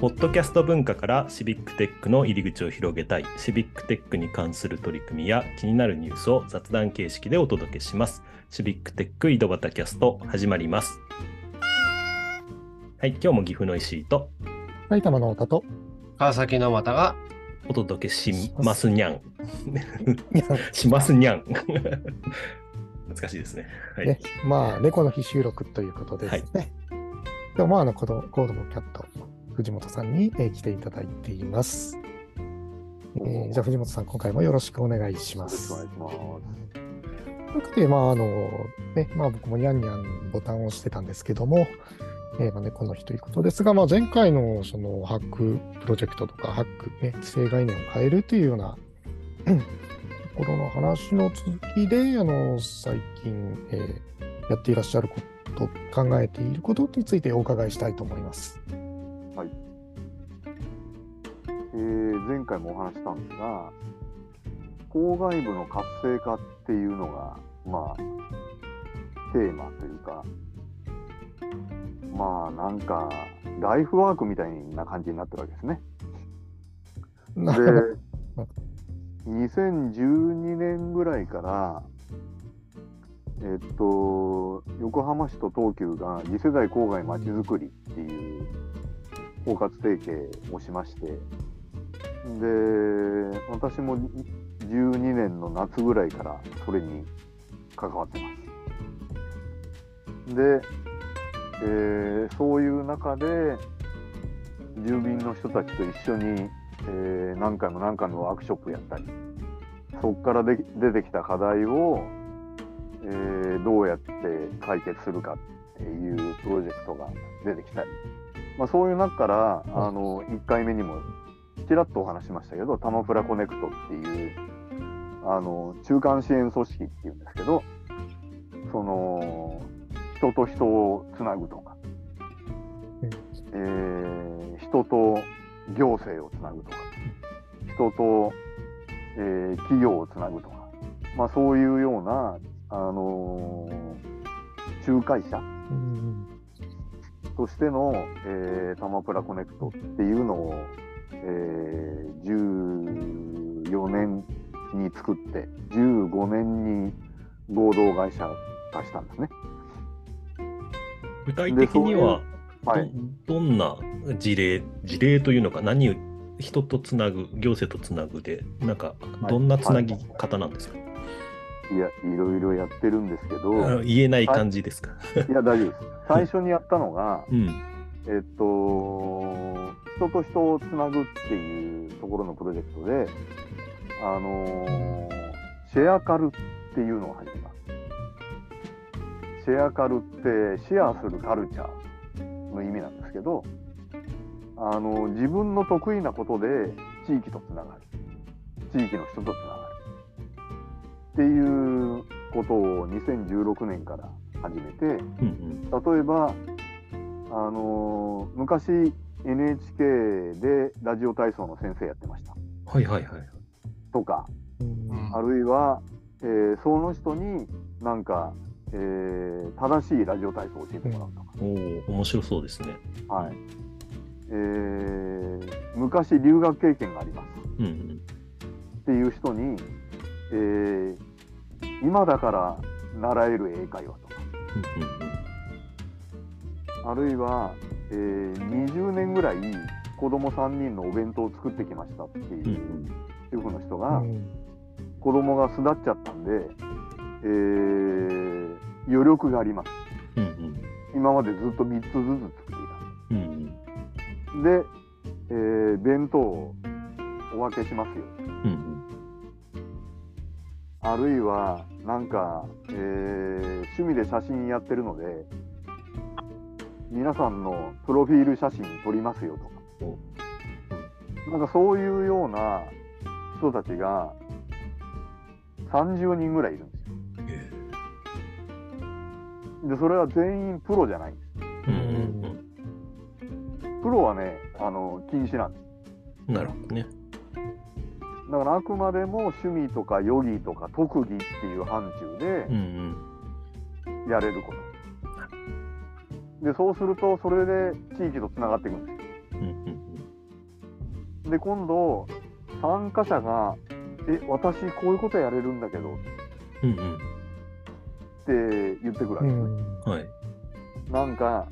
ポッドキャスト文化からシビックテックの入り口を広げたい、シビックテックに関する取り組みや気になるニュースを雑談形式でお届けします。シビックテック井戸端キャスト始まります。はい、今日も岐阜の石井と埼玉の太田と、川崎の又がお届けしますにゃん。しますにゃん。難しいですね。はい。ね、まあ、猫の日収録ということですね。でもまあ、あの、このコードのキャット、藤本さんに、えー来ていただいています。えーじゃあ、藤本さん、今回もよろしくお願いします。よろしくお願いします。ということで、まあ、あの、ね、まあ、僕もニャンニャンボタンを押してたんですけども、えーまあ、猫の日ということですが、まあ、前回のそのハックプロジェクトとか、ハック、ね、規制概念を変えるというような、うんところの話の続きで、あの、最近、えーやっていらっしゃること、考えていることについてお伺いしたいと思います。前回もお話ししたんですが、郊外部の活性化っていうのが、まあ、テーマというか、まあ、なんか、ライフワークみたいな感じになってるわけですね。なでるほど、2012年ぐらいから、えっと、横浜市と東急が次世代郊外まちづくりっていう包括提携をしまして、で、私も12年の夏ぐらいからそれに関わってます。で、えーそういう中で、住民の人たちと一緒にえー何回も何回もワークショップやったりそこからで出てきた課題を、えーどうやって解決するかっていうプロジェクトが出てきたり、まあ、そういう中からあの1回目にもちらっとお話しましたけどタマプラコネクトっていうあの中間支援組織っていうんですけどその人と人をつなぐとか、うん。えー人と行政をつなぐとか人と、えー企業をつなぐとか、まあ、そういうような、あのー仲介者うんとしての、えータマプラコネクトっていうのを、えー14年に作って15年に合同会社化したんですね。具体的にははい、どどんな事例、事例というのか、何を人とつなぐ、行政とつなぐで、なんか、どんなつなぎ方なんですか、いやいろいろやってるんですけど、言えない感じですか？いや大丈夫です。最初にやったのが、うん。えっと、人と人をつなぐっていうところのプロジェクトで、あのーシェアカルっていうのを始めます。シェアカルってシェアするカルチャーの意味なんですけど、あの自分の得意なことで地域とつながる。地域の人とつながる。っていうことを2016年から始めて、うん例えば、あのー昔 NHK でラジオ体操の先生やってました。はいはいはい。とか、うん。あるいは、えーその人になんか、えー正しいラジオ体操を教えてもらうとか、おお、面白そうですね。はい。えー昔留学経験があります。うんうん。っていう人に、えー今だから習える英会話とか。うん。あるいは、えー20年ぐらい子供3人のお弁当を作ってきましたっていう主婦の人が、うん子供が巣立っちゃったんで、えー余力があります。うんうん今までずっと3つずつ作っていうんうんた。で、えー弁当をお分けしますよ。うんあるいは、なんか、えー趣味で写真やってるので、皆さんのプロフィール写真撮りますよとか。なんかそういうような人たちが30人ぐらいいるんですよ。えで、それは全員プロじゃないんです。プロはね、あの、禁止なんです。うん。なるほどね。だからあくまでも趣味とか余儀とか特技っていう範疇で。やれること。で、そうすると、それで地域とつながっていくんですよ。で、今度、参加者が、え、私こういうことやれるんだけどっうんうん。て言ってくるわけですね。うん。はい。なんか、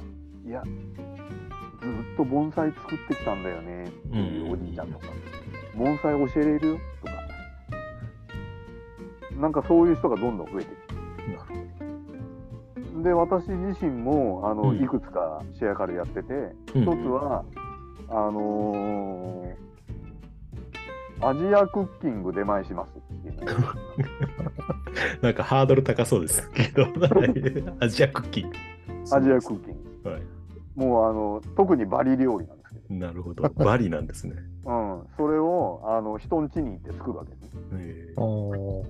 いや、ずっと盆栽作ってきたんだよねっていうおじいちゃんとか、盆栽教えれるよとか、なんかそういう人がどんどん増えてなるきて。で、私自身も、あの、うんいくつかシェアカルやってて、ほど。一つは、あのーアジアクッキング出前しますっていう なんかハードル高そうですけど、アジアクッキング。アジアクッキング。はい。もうあの、特にバリ料理なんですけなるほど。バリなんですね。ど、うん、それをあの人ん家に行って作るわけです。えあー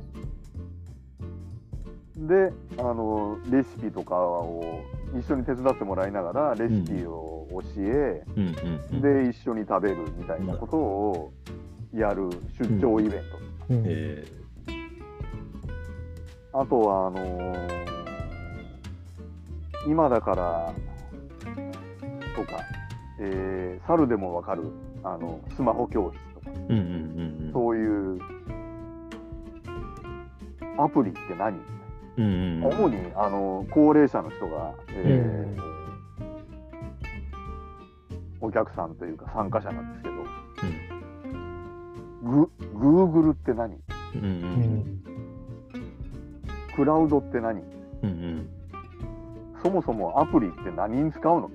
であのレシピとかを一緒に手伝ってもらいながらレシピを教え、ーうん。うんうん。で一緒に食べるみたいなことをやる出張イベント、うん。えあとはあのー今だからとか、えー猿でもわかるあのスマホ教室とか。ーうんうんうん。そういうアプリって何？うん。主にあの高齢者の人が、えーお客さんというか参加者なんですけど、グ Google って何？うんううんん。クラウドって何？うんうん。そもそもアプリって何に使うの？っ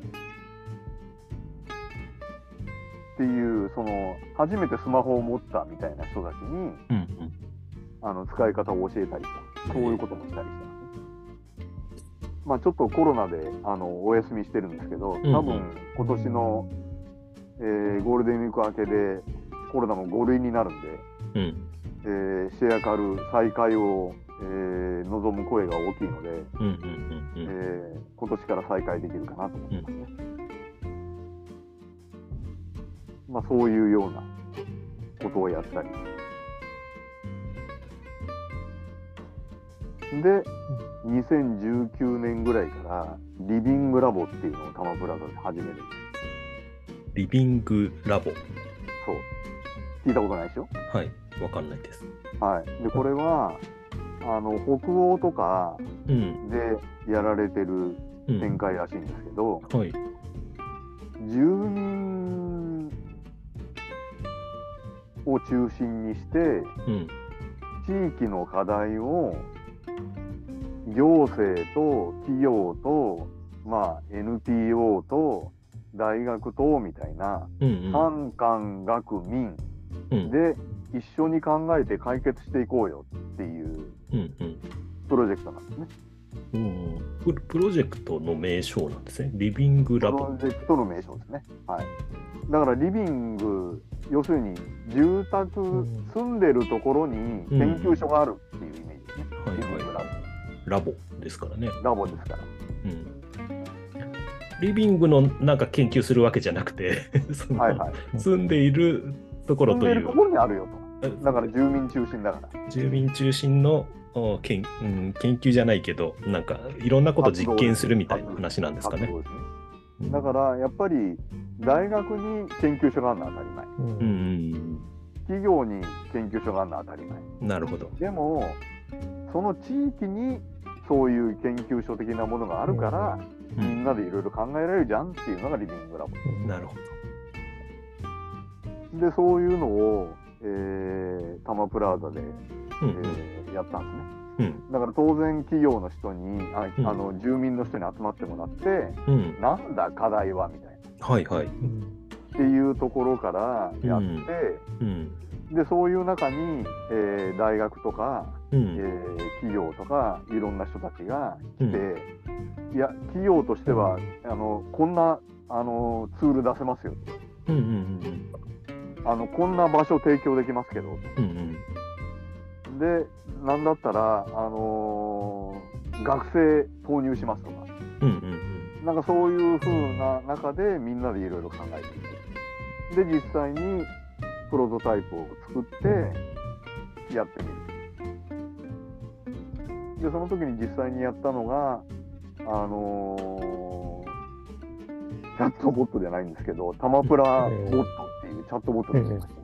ていうその初めてスマホを持ったみたいな人たちにうんうん。あの使い方を教えたりとかそういうこともしたりしてますね。まあちょっとコロナであのお休みしてるんですけど、ん多分今年の、えーゴールデンウィーク明けでコロナも5類になるんで、うんえーシェアカル再開を、えー望む声が大きいので、今年から再開できるかなと思いますね。まあそういうようなことをやったり。で、2019年ぐらいからリビングラボっていうのをタマプラザで始めるんです。リビングラボ。そう。聞いたことないでしょ？はい。わかんないです。はい。で、これは、あの、北欧とかうん。でやられてるうん展開らしいんですけど、はい。住民を中心にしてうん。地域の課題を行政と企業と、まあ、NPO と大学とみたいなうん官官学民うん。で一緒に考えて解決していこうよっていうプロジェクトなんですね。うんププロジェクトの名称なんですね。リビングプラボ。ロジェクトの名称ですね。はい。だからリビング、要するに住宅、ん住んでるところに研究所があるっラボですからね。ボラボですから。うん。リビングのなんか研究するわけじゃなくて、そのはいはい。住んでいるところという住んでるところにあるよと。だから住民中心だから。住民中心のお研,、うん、研究じゃないけど、なんかいろんなこと実験するみたいな話なんですかね。だからやっぱり大学に研究所があるのは当たり前。うん企業に研究所があるのは当たり前。うん、なるほど。でも、その地域にそういう研究所的なものがあるから、うみんなでいろいろ考えられるじゃんっていうのがリビングラボ。なるほで、そういうのを、えー、タマプラザで、えん。ーやったんですね。うん。だから当然企業の人にあうん。あの住民の人に集まってもらって、うん、なんだ課題はみたいな。はいはい。うんっていうところからやって、うん。でそういう中に、えー大学とか、えうん。ー企業とかいろんな人たちが来うん。て、いや企業としては、あのこんなあのツール出せますよ。うんうんあのこんな場所提供できますけど。うんうん。でなんだったら、あのー学生投入しますとか。うんうんなんかそういう風な中でみんなでいろいろ考えてで実際にプロトタイプを作ってやってみるでその時に実際にやったのがあのーチャットボットじゃないんですけどタマプラボットっていうチチャットボットにしました。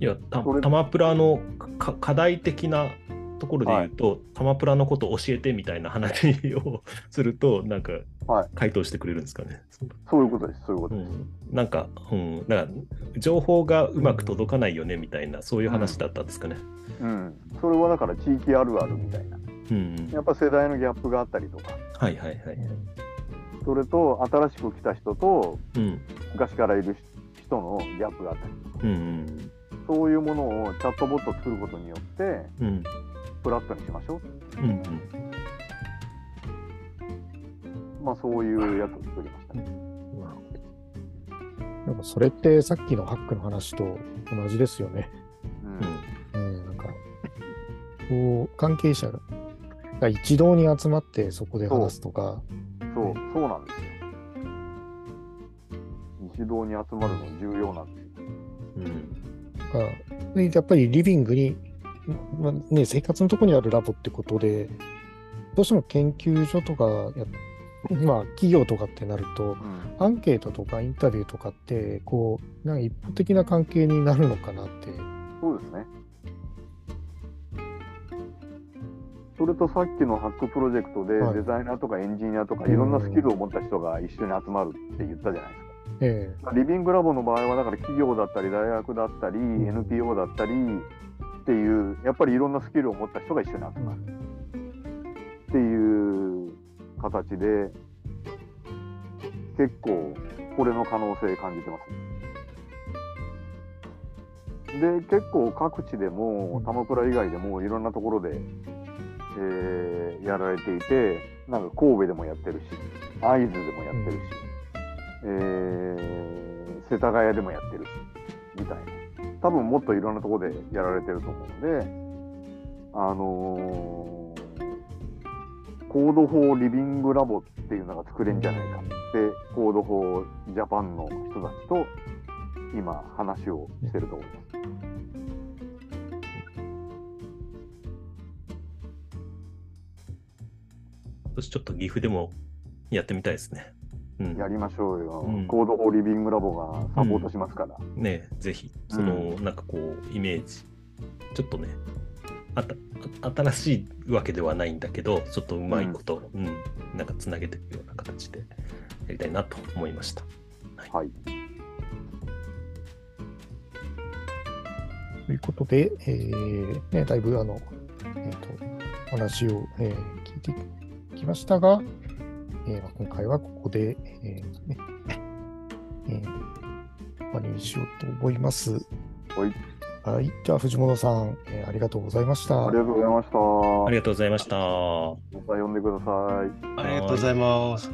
いや、たそれタマプラのか課題的なところで言うと、タマプラのことを教えてみたいな話をすると、なんかはい回答してくれるんですかね。そういうことです、そういうことです。うん、なんか、うん、なんか情報がうまく届かないよねみたいな、そういう話だったんですかね。うん。それはだから地域あるあるみたいな。うん、やっぱ世代のギャップがあったりとか、はいはいはい。それと新しく来た人とうん、昔からいる人のギャップがあったりとか、うん、そういうものをチャットボットを作ることによって、うん、うん、フラットにしましょう。うん、うん。まあそういうやつを作りましたね。なんかそれってさっきのハックの話と同じですよね。うん。うん、なんか、こう、関係者が一堂に集まってそこで話すとか、そう、そうなんですよ。一堂に集まるの重要なんですよ。うん、やっぱりリビングに、まあね、生活のとこにあるラボってことで、どうしても研究所とかや、まあ、企業とかってなると、アンケートとかインタビューとかって、こう、なんか一方的な関係になるのかなって。そうですね。それとさっきのハックプロジェクトではいデザイナーとかエンジニアとかいろんなスキルを持った人が一緒に集まるって言ったじゃないですか。えリビングラボの場合はだから企業だったり大学だったり NPO だったりっていうやっぱりいろんなスキルを持った人が一緒に集まるっていう形で結構これの可能性感じてますね。で結構各地でも鎌倉以外でもいろんなところで、えーやられていてなんか神戸でもやってるし会津でもやってるし。えー世田谷でもやってるし、みたいな。多分もっといろんなところでやられてると思うので、あのーコードフォーリビングラボっていうのが作れんじゃないかって、コードフォージャパンの人たちと今話をしてるところです。私ちょっと岐阜でもやってみたいですね。うん、やりましょうよ。うん。コードフォーリビングラボがサポートしますから。ねぜひ、その、なんかこう、イメージ、ちょっとね、あたあ新しいわけではないんだけど、ちょっとうまいこと、うん、なんかつなげていくような形でやりたいなと思いました。はい。ということで、えーね、だいぶあの、えーとお話を、えー聞いてきましたが、えーまあ今回はここで、えーねえー終わりにしようと思います。はい。はい。じゃあ、藤本さん、えーありがとうございました。ありがとうございました。ありがとうございました。また呼んでください。ありがとうございます。